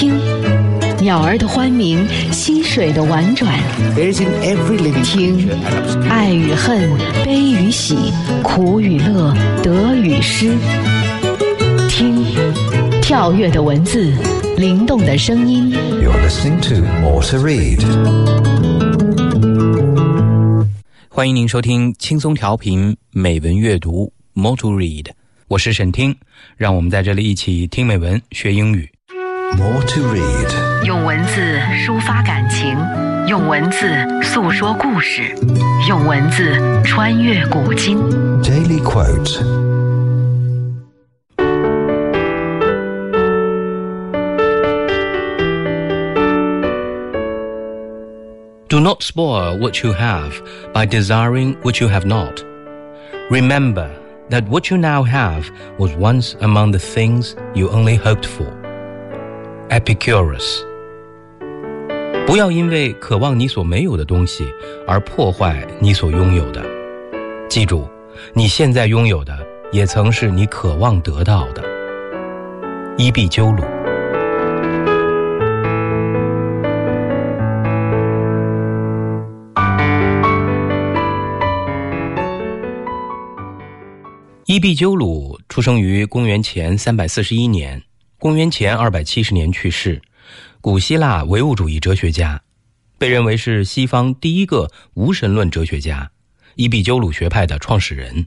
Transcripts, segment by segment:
听，鸟儿的欢鸣，溪水的婉转。听，爱与恨，悲与喜，苦与乐，得与失。听，跳跃的文字，灵动的声音。You're listening to More to Read。欢迎您收听轻松调频美文阅读 More to Read，我是沈听，让我们在这里一起听美文学英语。More to Read。用文字抒发感情，用文字诉说故事，用文字穿越古今。 Daily Quote。 Do not spoil what you have by desiring what you have not. Remember that what you now have was once among the things you only hoped for. Epicurus。不要因为渴望你所没有的东西而破坏你所拥有的。记住，你现在拥有的也曾是你渴望得到的。伊壁鸠鲁。伊壁鸠鲁出生于公元前三百四十一年，公元前二百七十年去世，古希腊唯物主义哲学家，被认为是西方第一个无神论哲学家，伊壁鸠鲁学派的创始人。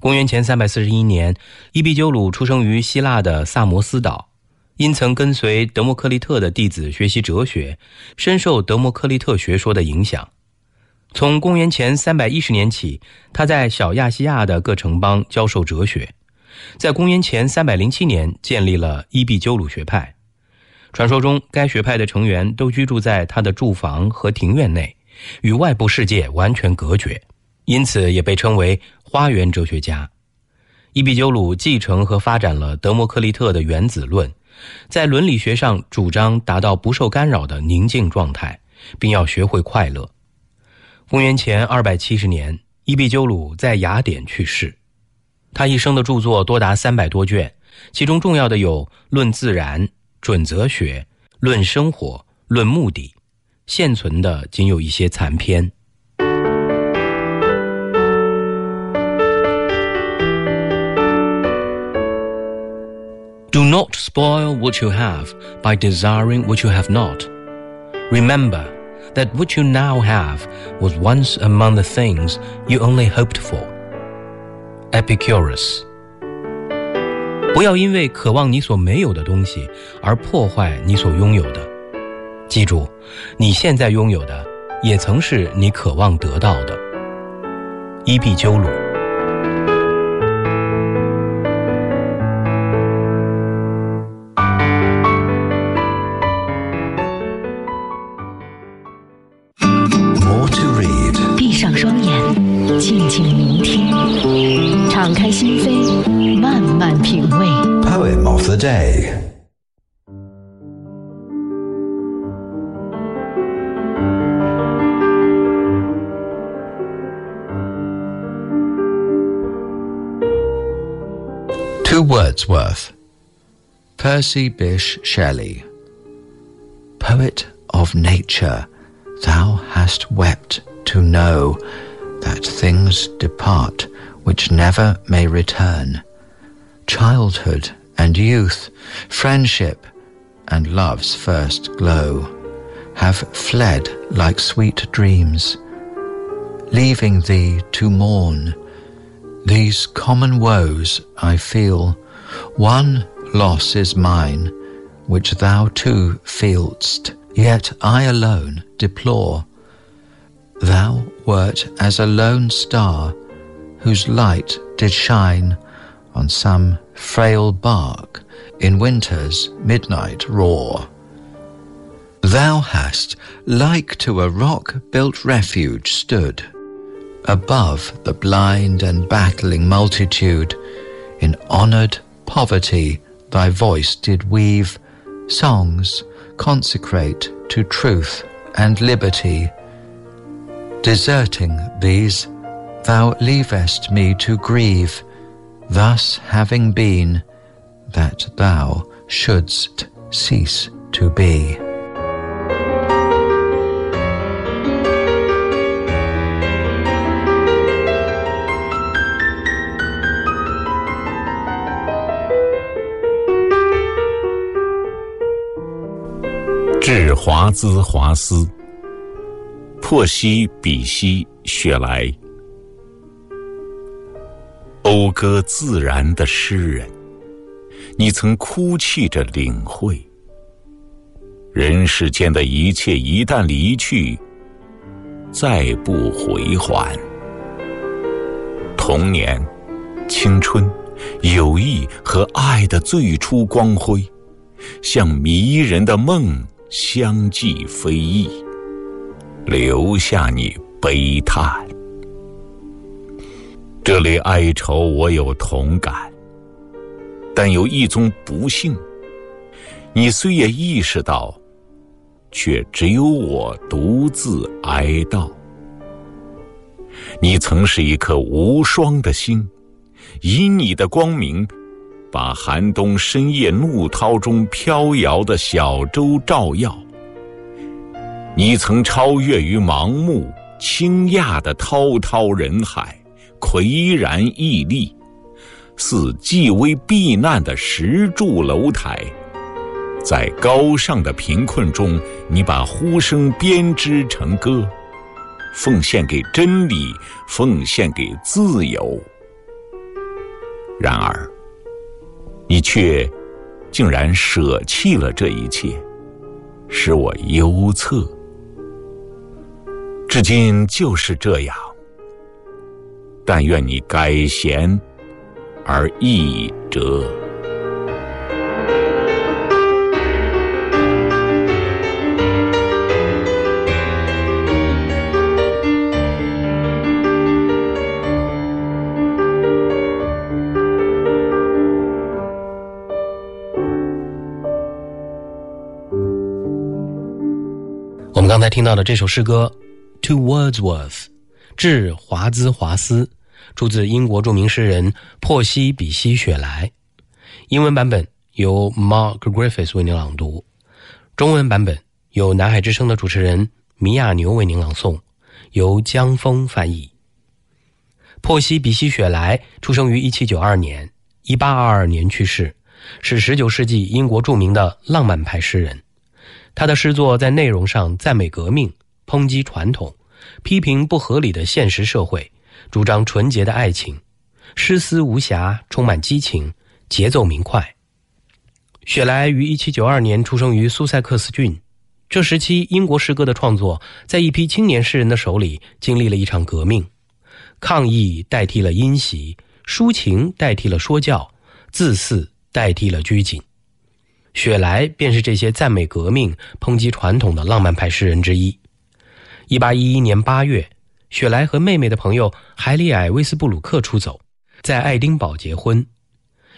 公元前三百四十一年，伊壁鸠鲁出生于希腊的萨摩斯岛，因曾跟随德谟克利特的弟子学习哲学，深受德谟克利特学说的影响。从公元前三百一十年起，他在小亚细亚的各城邦教授哲学。在公元前三百零七年，建立了伊壁鸠鲁学派。传说中，该学派的成员都居住在他的住房和庭院内，与外部世界完全隔绝，因此也被称为花园哲学家。伊壁鸠鲁继承和发展了德谟克利特的原子论，在伦理学上主张达到不受干扰的宁静状态，并要学会快乐。公元前二百七十年，伊壁鸠鲁在雅典去世。他一生的著作多达三百多卷，其中重要的有《论自然》《准则学》《论生活》《论目的》，现存的仅有一些残篇。Do not spoil what you have by desiring what you have not. Remember that what you now have was once among the things you only hoped for. Epicurus。不要因为渴望你所没有的东西而破坏你所拥有的。记住，你现在拥有的也曾是你渴望得到的。伊壁鸠鲁。Wordsworth. Percy Bysshe Shelley. Poet of nature, thou hast wept to know that things depart which never may return. Childhood and youth, friendship and love's first glow have fled like sweet dreams, leaving thee to mourn. These common woes I feel, one loss is mine, which thou too feel'st, yet I alone deplore. Thou wert as a lone star, whose light did shine on some frail bark in winter's midnight roar. Thou hast, like to a rock-built refuge, stood above the blind and battling multitude. In honoured poverty, thy voice did weave songs consecrate to truth and liberty. Deserting these, thou leavest me to grieve, thus having been that thou shouldst cease to be.《华兹华斯，珀西比西雪莱，讴歌自然的诗人。你曾哭泣着领会，人世间的一切一旦离去，再不回还。童年、青春、友谊和爱的最初光辉，像迷人的梦相继飞逸，留下你悲叹。这类哀愁，我有同感。但有一宗不幸，你虽也意识到，却只有我独自哀悼。你曾是一颗无双的星，以你的光明，把寒冬深夜怒涛中飘摇的小舟照耀。你曾超越于盲目倾轧的滔滔人海，岿然屹立。似既危避难的石柱楼台，在高尚的贫困中，你把呼声编织成歌，奉献给真理，奉献给自由。然而，你却竟然舍弃了这一切，使我忧恻。至今就是这样。但愿你改弦。而易辙。听到的这首诗歌《To Wordsworth》，致华兹华斯。出自英国著名诗人珀西比西雪莱，英文版本由 Mark Griffiths 为您朗读，中文版本由南海之声的主持人米亚牛为您朗诵，由江峰翻译。珀西比西雪莱出生于1792年，1822年去世，是19世纪英国著名的浪漫派诗人。他的诗作在内容上赞美革命，抨击传统，批评不合理的现实社会。主张纯洁的爱情，诗思无瑕，充满激情，节奏明快。雪莱于1792年出生于苏塞克斯郡。这时期，英国诗歌的创作在一批青年诗人的手里经历了一场革命，抗议代替了欣喜，抒情代替了说教，自私代替了拘谨。雪莱便是这些赞美革命、抨击传统的浪漫派诗人之一。1811年8月。雪莱和妹妹的朋友海里埃·威斯布鲁克出走，在爱丁堡结婚。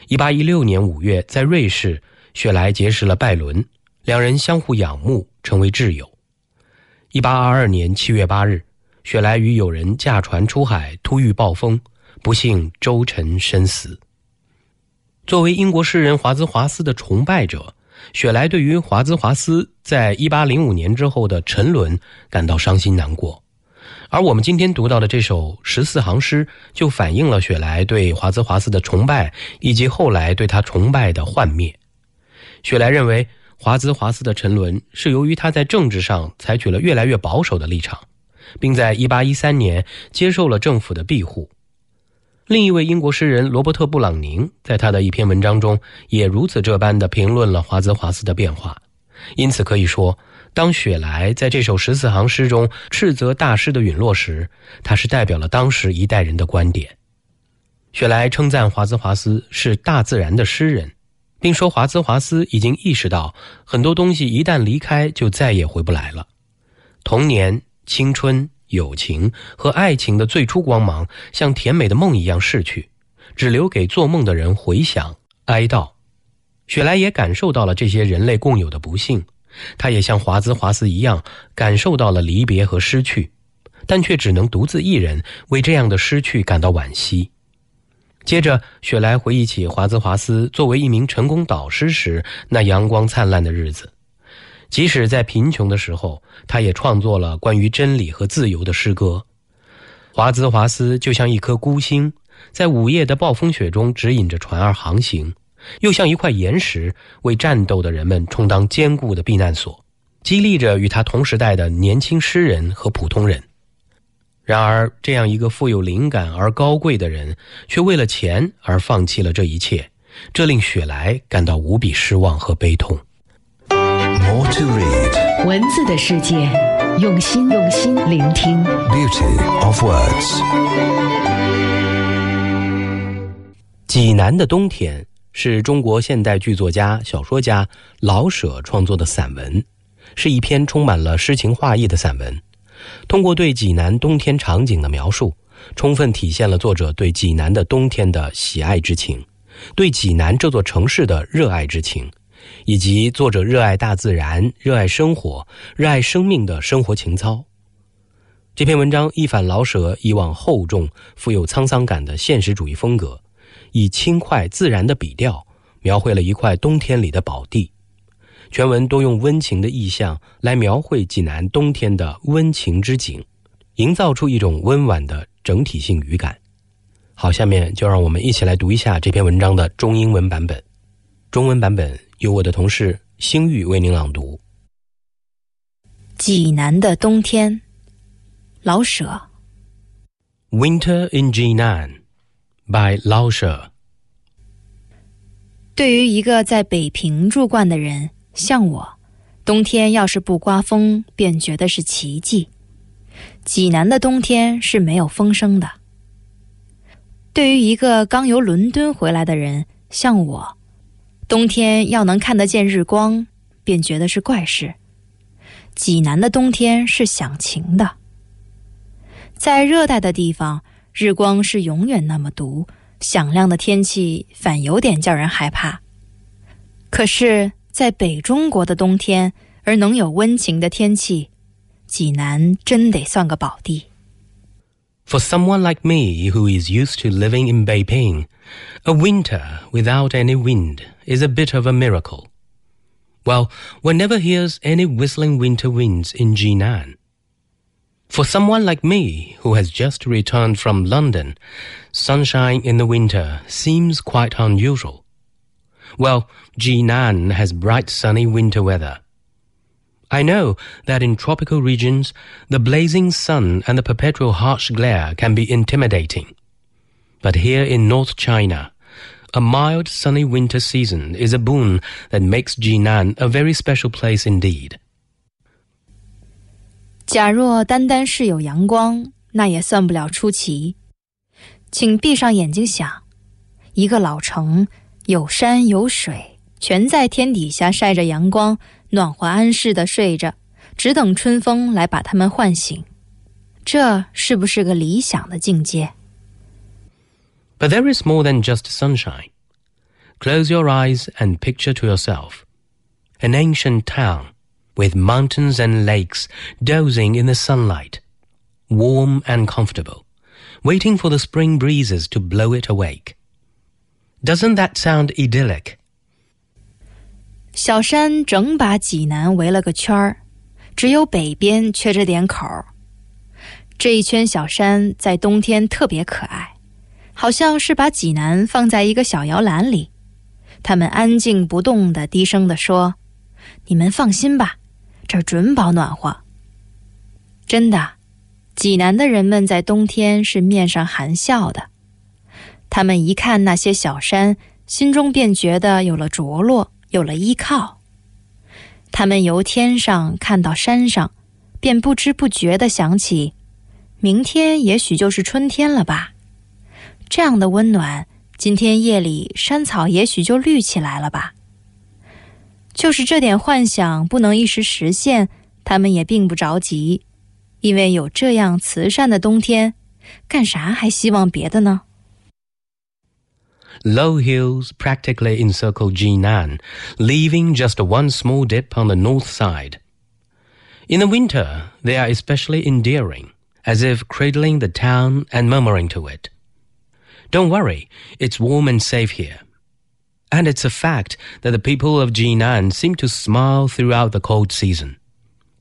一八一六年五月，在瑞士，雪莱结识了拜伦，两人相互仰慕，成为挚友。一八二二年七月八日，雪莱与友人驾船出海，突遇暴风，不幸舟沉身死。作为英国诗人华兹华斯的崇拜者，雪莱对于华兹华斯在一八零五年之后的沉沦感到伤心难过。而我们今天读到的这首十四行诗，就反映了雪莱对华兹华斯的崇拜，以及后来对他崇拜的幻灭。雪莱认为，华兹华斯的沉沦是由于他在政治上采取了越来越保守的立场，并在1813年接受了政府的庇护。另一位英国诗人罗伯特·布朗宁在他的一篇文章中，也如此这般的评论了华兹华斯的变化。因此可以说。当雪莱在这首十四行诗中斥责大师的陨落时，他是代表了当时一代人的观点。雪莱称赞华兹华斯是大自然的诗人，并说华兹华斯已经意识到很多东西一旦离开就再也回不来了。童年、青春、友情和爱情的最初光芒像甜美的梦一样逝去，只留给做梦的人回想、哀悼。雪莱也感受到了这些人类共有的不幸。他也像华兹华斯一样感受到了离别和失去，但却只能独自一人为这样的失去感到惋惜。接着，雪莱回忆起华兹华斯作为一名成功导师时那阳光灿烂的日子。即使在贫穷的时候，他也创作了关于真理和自由的诗歌。华兹华斯就像一颗孤星，在午夜的暴风雪中指引着船儿航行，又像一块岩石，为战斗的人们充当坚固的避难所，激励着与他同时代的年轻诗人和普通人。然而，这样一个富有灵感而高贵的人，却为了钱而放弃了这一切，这令雪莱感到无比失望和悲痛。More to read，文字的世界，用心用心聆听。Beauty of words。济南的冬天是中国现代剧作家、小说家老舍创作的散文，是一篇充满了诗情画意的散文。通过对济南冬天场景的描述，充分体现了作者对济南的冬天的喜爱之情，对济南这座城市的热爱之情，以及作者热爱大自然、热爱生活、热爱生命的生活情操。这篇文章一反老舍以往厚重、富有沧桑感的现实主义风格，以轻快自然的笔调，描绘了一块冬天里的宝地。全文多用温情的意象来描绘济南冬天的温情之景，营造出一种温婉的整体性语感。好，下面就让我们一起来读一下这篇文章的中英文版本。中文版本由我的同事星玉为您朗读。济南的冬天，老舍。Winter in Jinan by 老舍。对于一个在北平住惯的人。像我，冬天要是不刮风，便觉得是奇迹。济南的冬天是没有风声的。对于一个刚由伦敦回来的人，像我，冬天要能看得见日光，便觉得是怪事。济南的冬天是响晴的。在热带的地方，日光是永远那么毒，响亮的天气反有点叫人害怕。可是。在北中国的冬天，而能有温情的天气，济南真得算个宝地。For someone like me who is used to living in Beiping, a winter without any wind is a bit of a miracle. Well, one never hears any whistling winter winds in Jinan. For someone like me who has just returned from London, sunshine in the winter seems quite unusual. Well, Jinan has bright sunny winter weather. I know that in tropical regions, the blazing sun and the perpetual harsh glare can be intimidating. But here in North China, a mild sunny winter season is a boon that makes Jinan a very special place indeed. 假若单单是有阳光，那也算不了出奇。请闭上眼睛想，一个老城有山有水，全在天底下晒着阳光， 暖和安适的睡着，只等春风来把他们唤醒。这是不是个理想的境界？But there is more than just sunshine. Close your eyes and picture to yourself an ancient town with mountains and lakes dozing in the sunlight, warm and comfortable, waiting for the spring breezes to blow it awake. Doesn't that sound idyllic? 小山整把济南围了个圈儿，只有北边缺着点口儿。这一圈小山在冬天特别可爱，好像是把济南放在一个小摇篮里。他们安静不动的低声地说：“你们放心吧，这儿准保暖和。”真的，济南的人们在冬天是面上含笑的。他们一看那些小山，心中便觉得有了着落，有了依靠。他们由天上看到山上，便不知不觉地想起，明天也许就是春天了吧。这样的温暖，今天夜里山草也许就绿起来了吧。就是这点幻想不能一时实现，他们也并不着急，因为有这样慈善的冬天，干啥还希望别的呢？Low hills practically encircle Jinan, leaving just one small dip on the north side. In the winter, they are especially endearing, as if cradling the town and murmuring to it. Don't worry, it's warm and safe here. And it's a fact that the people of Jinan seem to smile throughout the cold season.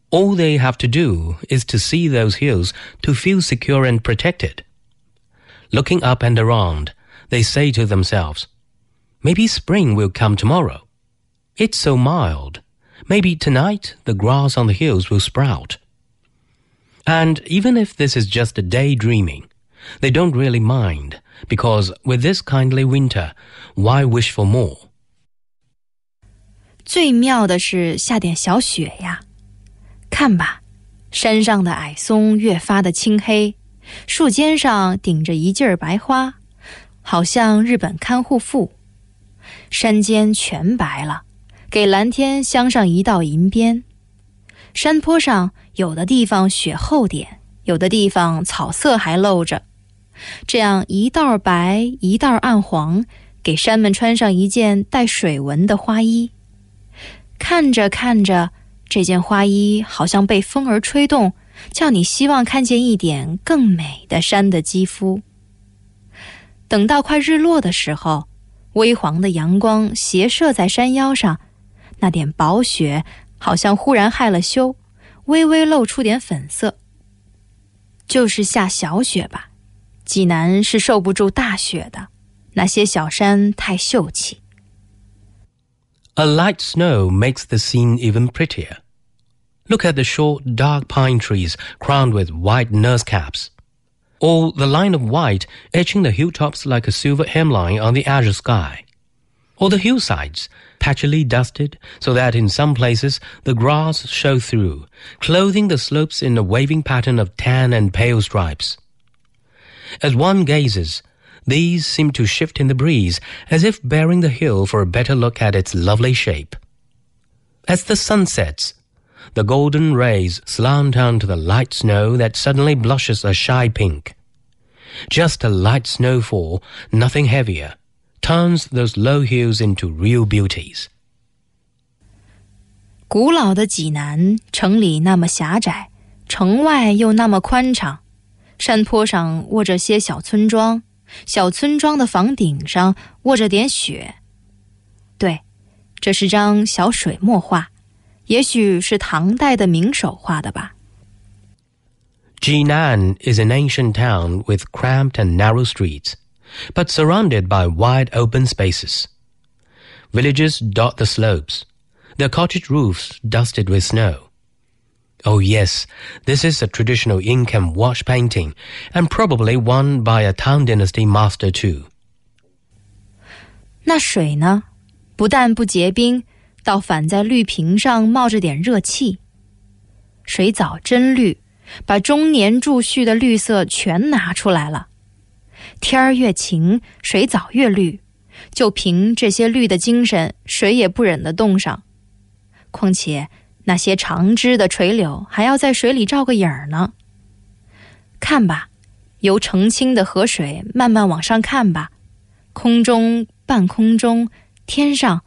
All they have to do is to see those hills to feel secure and protected. Looking up and around, they say to themselves, Maybe spring will come tomorrow. It's so mild. Maybe tonight the grass on the hills will sprout. And even if this is just a daydreaming, they don't really mind, because with this kindly winter, why wish for more? 最妙的是下点小雪呀，看吧，山上的矮松越发的青黑，树尖上顶着一劲儿白花， 好像日本看护妇。山间全白了，给蓝天镶上一道银边。山坡上有的地方雪厚点，有的地方草色还露着，这样一道白一道暗黄，给山们穿上一件带水纹的花衣。看着看着，这件花衣好像被风儿吹动，叫你希望看见一点更美的山的肌肤。等到快日落的时候。微黄的阳光斜射在山腰上，那点薄雪好像忽然害了羞，微微露出点粉色。就是下小雪吧，济南是受不住大雪的，那些小山太秀气。A light snow makes the scene even prettier. Look at the short, dark pine trees crowned with white nurse caps. Or the line of white etching the hilltops like a silver hemline on the azure sky, or the hillsides patchily dusted so that in some places the grass showed through, clothing the slopes in a waving pattern of tan and pale stripes. As one gazes, these seem to shift in the breeze as if bearing the hill for a better look at its lovely shape. As the sun sets, the golden rays slant onto the light snow that suddenly blushes a shy pink. Just a light snowfall, nothing heavier, turns those low hills into real beauties. 古老的济南城里那么狭窄，城外又那么宽敞，山坡上卧着些小村庄，小村庄的房顶上卧着点雪。对，这是张小水墨画。 也许是唐代的名手画的吧。Jinan is an ancient town with cramped and narrow streets, but surrounded by wide open spaces. Villages dot the slopes, their cottage roofs dusted with snow. Oh yes, this is a traditional ink and wash painting, and probably one by a Tang Dynasty master too. 那水呢？不但不结冰， 倒反在绿瓶上冒着点热气。水藻真绿，把终年贮蓄的绿色全拿出来了。天儿越晴，水藻越绿。就凭这些绿的精神，谁也不忍得冻上。况且那些长枝的垂柳还要在水里照个影儿呢。看吧，由澄清的河水慢慢往上看吧，空中、半空中、天上。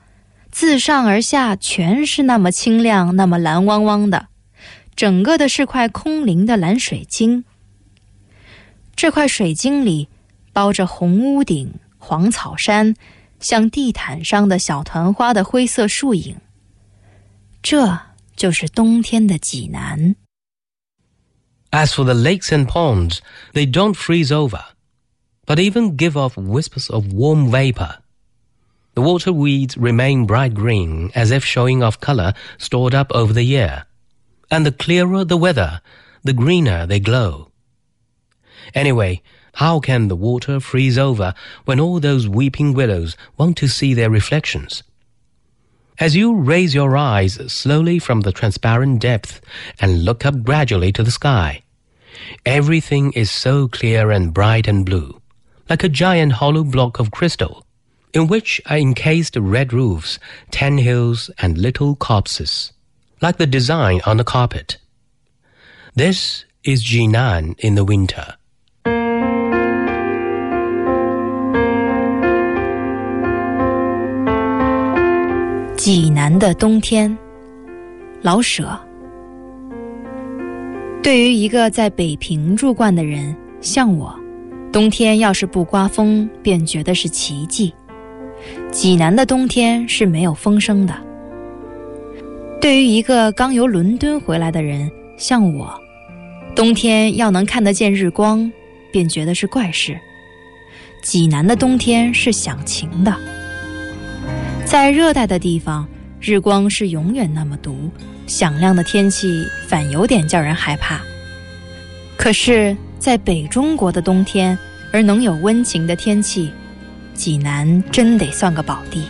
自上而下全是那么清亮，那么蓝汪汪的，整个的是块空灵的蓝水晶。这块水晶里包着红屋顶、黄草山，像地毯上的小团花的灰色树影。这就是冬天的济南。As for the lakes and ponds, they don't freeze over, but even give off wisps of warm vapor. The water weeds remain bright green as if showing off color stored up over the year. And the clearer the weather, the greener they glow. Anyway, how can the water freeze over when all those weeping willows want to see their reflections? As you raise your eyes slowly from the transparent depth and look up gradually to the sky, everything is so clear and bright and blue, like a giant hollow block of crystal in which are encased red roofs, tan hills, and little copses, like the design on the carpet. This is Jinan in the winter. 济南的冬天，老舍。对于一个在北平住惯的人，像我， 冬天要是不刮风，便觉得是奇迹。 济南的冬天是没有风声的。对于一个刚由伦敦回来的人，像我，冬天要能看得见日光，便觉得是怪事。济南的冬天是响晴的。在热带的地方，日光是永远那么毒，响亮的天气反有点叫人害怕。可是，在北中国的冬天，而能有温情的天气，济南真得算个宝地。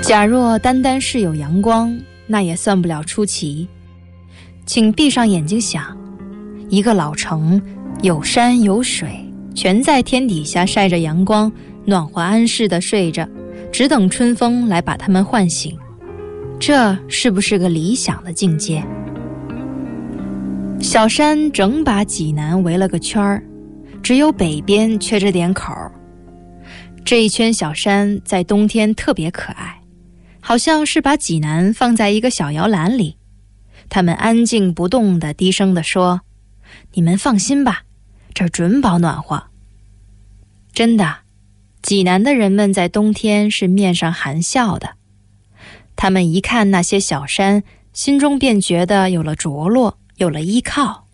假若单单是有阳光，那也算不了出奇。请闭上眼睛想，一个老城，有山有水，全在天底下晒着阳光，暖和安适的睡着，只等春风来把他们唤醒。这是不是个理想的境界？小山整把济南围了个圈儿，只有北边缺着点口。这一圈小山在冬天特别可爱。好像是把济南放在一个小摇篮里，他们安静不动地低声地说：“你们放心吧，这儿准保暖和。”真的，济南的人们在冬天是面上含笑的。他们一看那些小山，心中便觉得有了着落，有了依靠。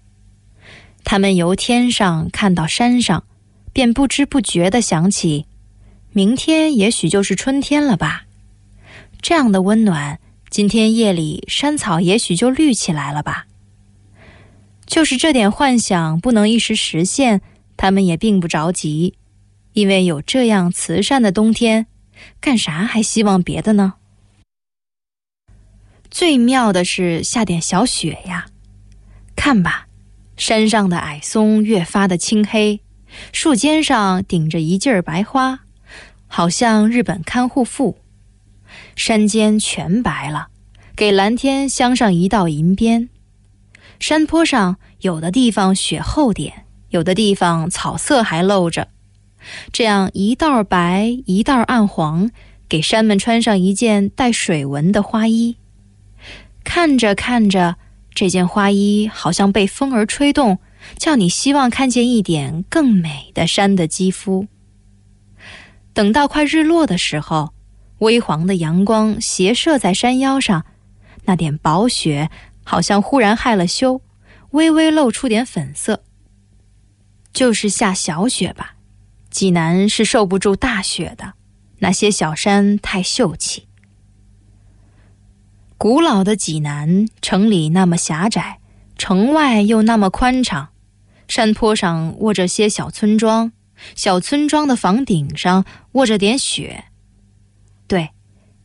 他们由天上看到山上，便不知不觉地想起：明天也许就是春天了吧。这样的温暖，今天夜里山草也许就绿起来了吧。就是这点幻想不能一时实现，他们也并不着急，因为有这样慈善的冬天，干啥还希望别的呢？最妙的是下点小雪呀，看吧，山上的矮松越发的青黑，树尖上顶着一劲儿白花，好像日本看护妇。山间全白了，给蓝天镶上一道银边。山坡上有的地方雪厚点，有的地方草色还露着，这样一道白一道暗黄，给山们穿上一件带水纹的花衣。看着看着，这件花衣好像被风儿吹动，叫你希望看见一点更美的山的肌肤。等到快日落的时候。微黄的阳光斜射在山腰上，那点薄雪好像忽然害了羞，微微露出点粉色。就是下小雪吧，济南是受不住大雪的，那些小山太秀气。古老的济南城里那么狭窄，城外又那么宽敞，山坡上卧着些小村庄，小村庄的房顶上卧着点雪。对，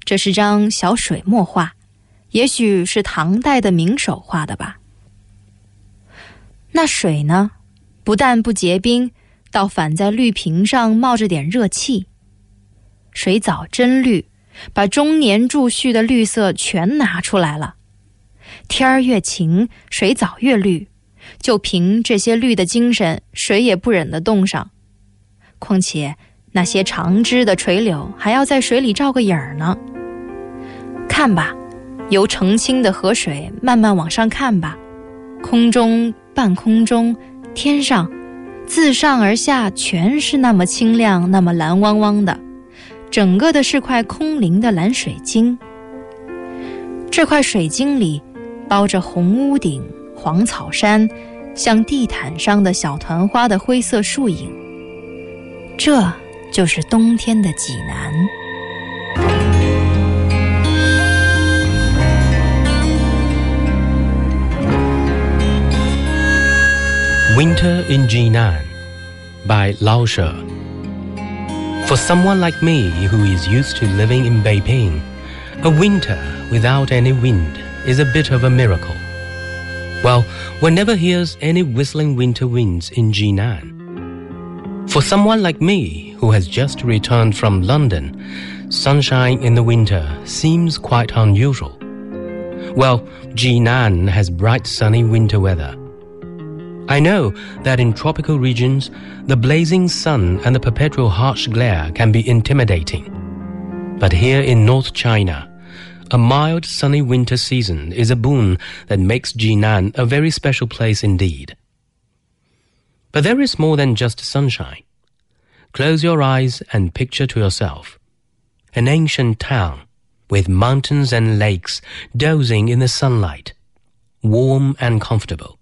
这是张小水墨画，也许是唐代的名手画的吧。那水呢，不但不结冰，倒反在绿瓶上冒着点热气。水藻真绿，把中年贮蓄的绿色全拿出来了。天儿越晴，水藻越绿，就凭这些绿的精神，谁也不忍得冻上。况且。那些长枝的垂柳还要在水里照个影儿呢。看吧，由澄清的河水慢慢往上看吧，空中、半空中、天上，自上而下全是那么清亮，那么蓝汪汪的，整个的是块空灵的蓝水晶。这块水晶里包着红屋顶、黄草山，像地毯上的小团花的灰色树影。这。就是冬天的济南。Winter in Jinan by Lao She. For someone like me who is used to living in Beiping, a winter without any wind is a bit of a miracle. Well, one never hears any whistling winter winds in Jinan. For someone like me, who has just returned from London, sunshine in the winter seems quite unusual. Well, Jinan has bright sunny winter weather. I know that in tropical regions, the blazing sun and the perpetual harsh glare can be intimidating. But here in North China, a mild sunny winter season is a boon that makes Jinan a very special place indeed. But there is more than just sunshine. Close your eyes and picture to yourself an ancient town with mountains and lakes dozing in the sunlight, warm and comfortable,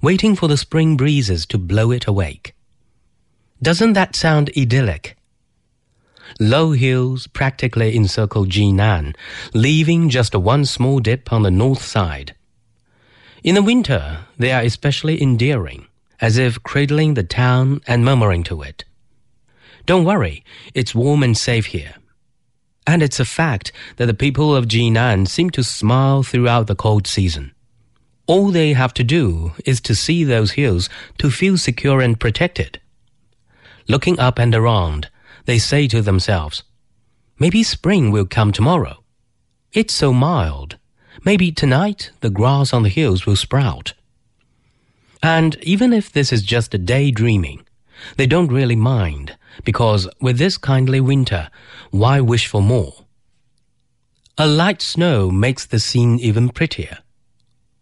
waiting for the spring breezes to blow it awake. Doesn't that sound idyllic? Low hills practically encircle Jinan, leaving just one small dip on the north side. In the winter, they are especially endearing, as if cradling the town and murmuring to it. Don't worry, it's warm and safe here. And it's a fact that the people of Jinan seem to smile throughout the cold season. All they have to do is to see those hills to feel secure and protected. Looking up and around, they say to themselves, Maybe spring will come tomorrow. It's so mild. Maybe tonight the grass on the hills will sprout. And even if this is just a daydreaming, they don't really mind, because with this kindly winter, why wish for more? A light snow makes the scene even prettier.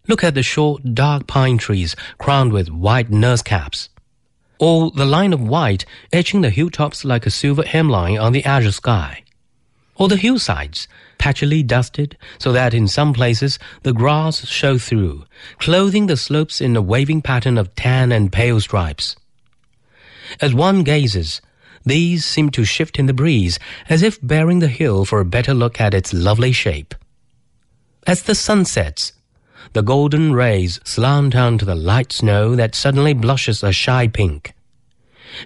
Look at the short, dark pine trees crowned with white nurse caps, or the line of white etching the hilltops like a silver hemline on the azure sky, or the hillsides patchily dusted so that in some places the grass showed through, clothing the slopes in a waving pattern of tan and pale stripes. As one gazes, these seem to shift in the breeze as if bearing the hill for a better look at its lovely shape. As the sun sets, the golden rays slant onto the light snow that suddenly blushes a shy pink.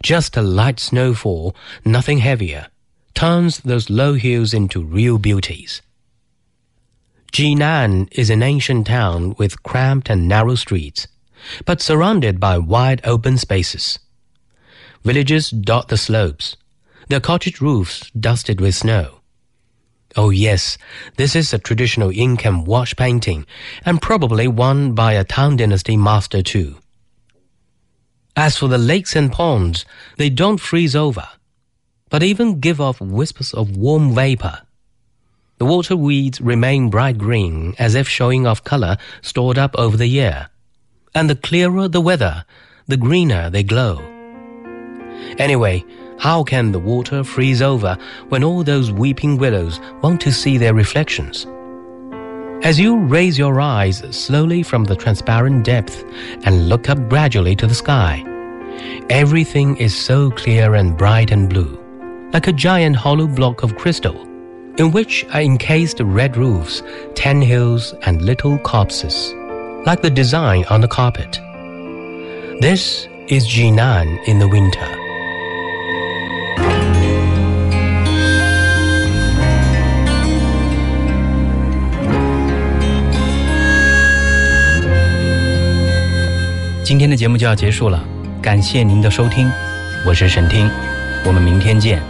Just a light snowfall, nothing heavier, turns those low hills into real beauties. Jinan is an ancient town with cramped and narrow streets, but surrounded by wide open spaces. Villages dot the slopes, their cottage roofs dusted with snow. Oh yes, this is a traditional ink and wash painting, and probably one by a Tang Dynasty master too. As for the lakes and ponds, they don't freeze over, but even give off wisps of warm vapor. The water weeds remain bright green as if showing off color stored up over the year. And the clearer the weather, the greener they glow. Anyway, how can the water freeze over when all those weeping willows want to see their reflections? As you raise your eyes slowly from the transparent depth and look up gradually to the sky, everything is so clear and bright and blue, like a giant hollow block of crystal, in which are encased red roofs, tan hills, and little copses, like the design on the carpet. This is Jinan in the winter. 今天的节目就要结束了感谢您的收听我是沈听我们明天见。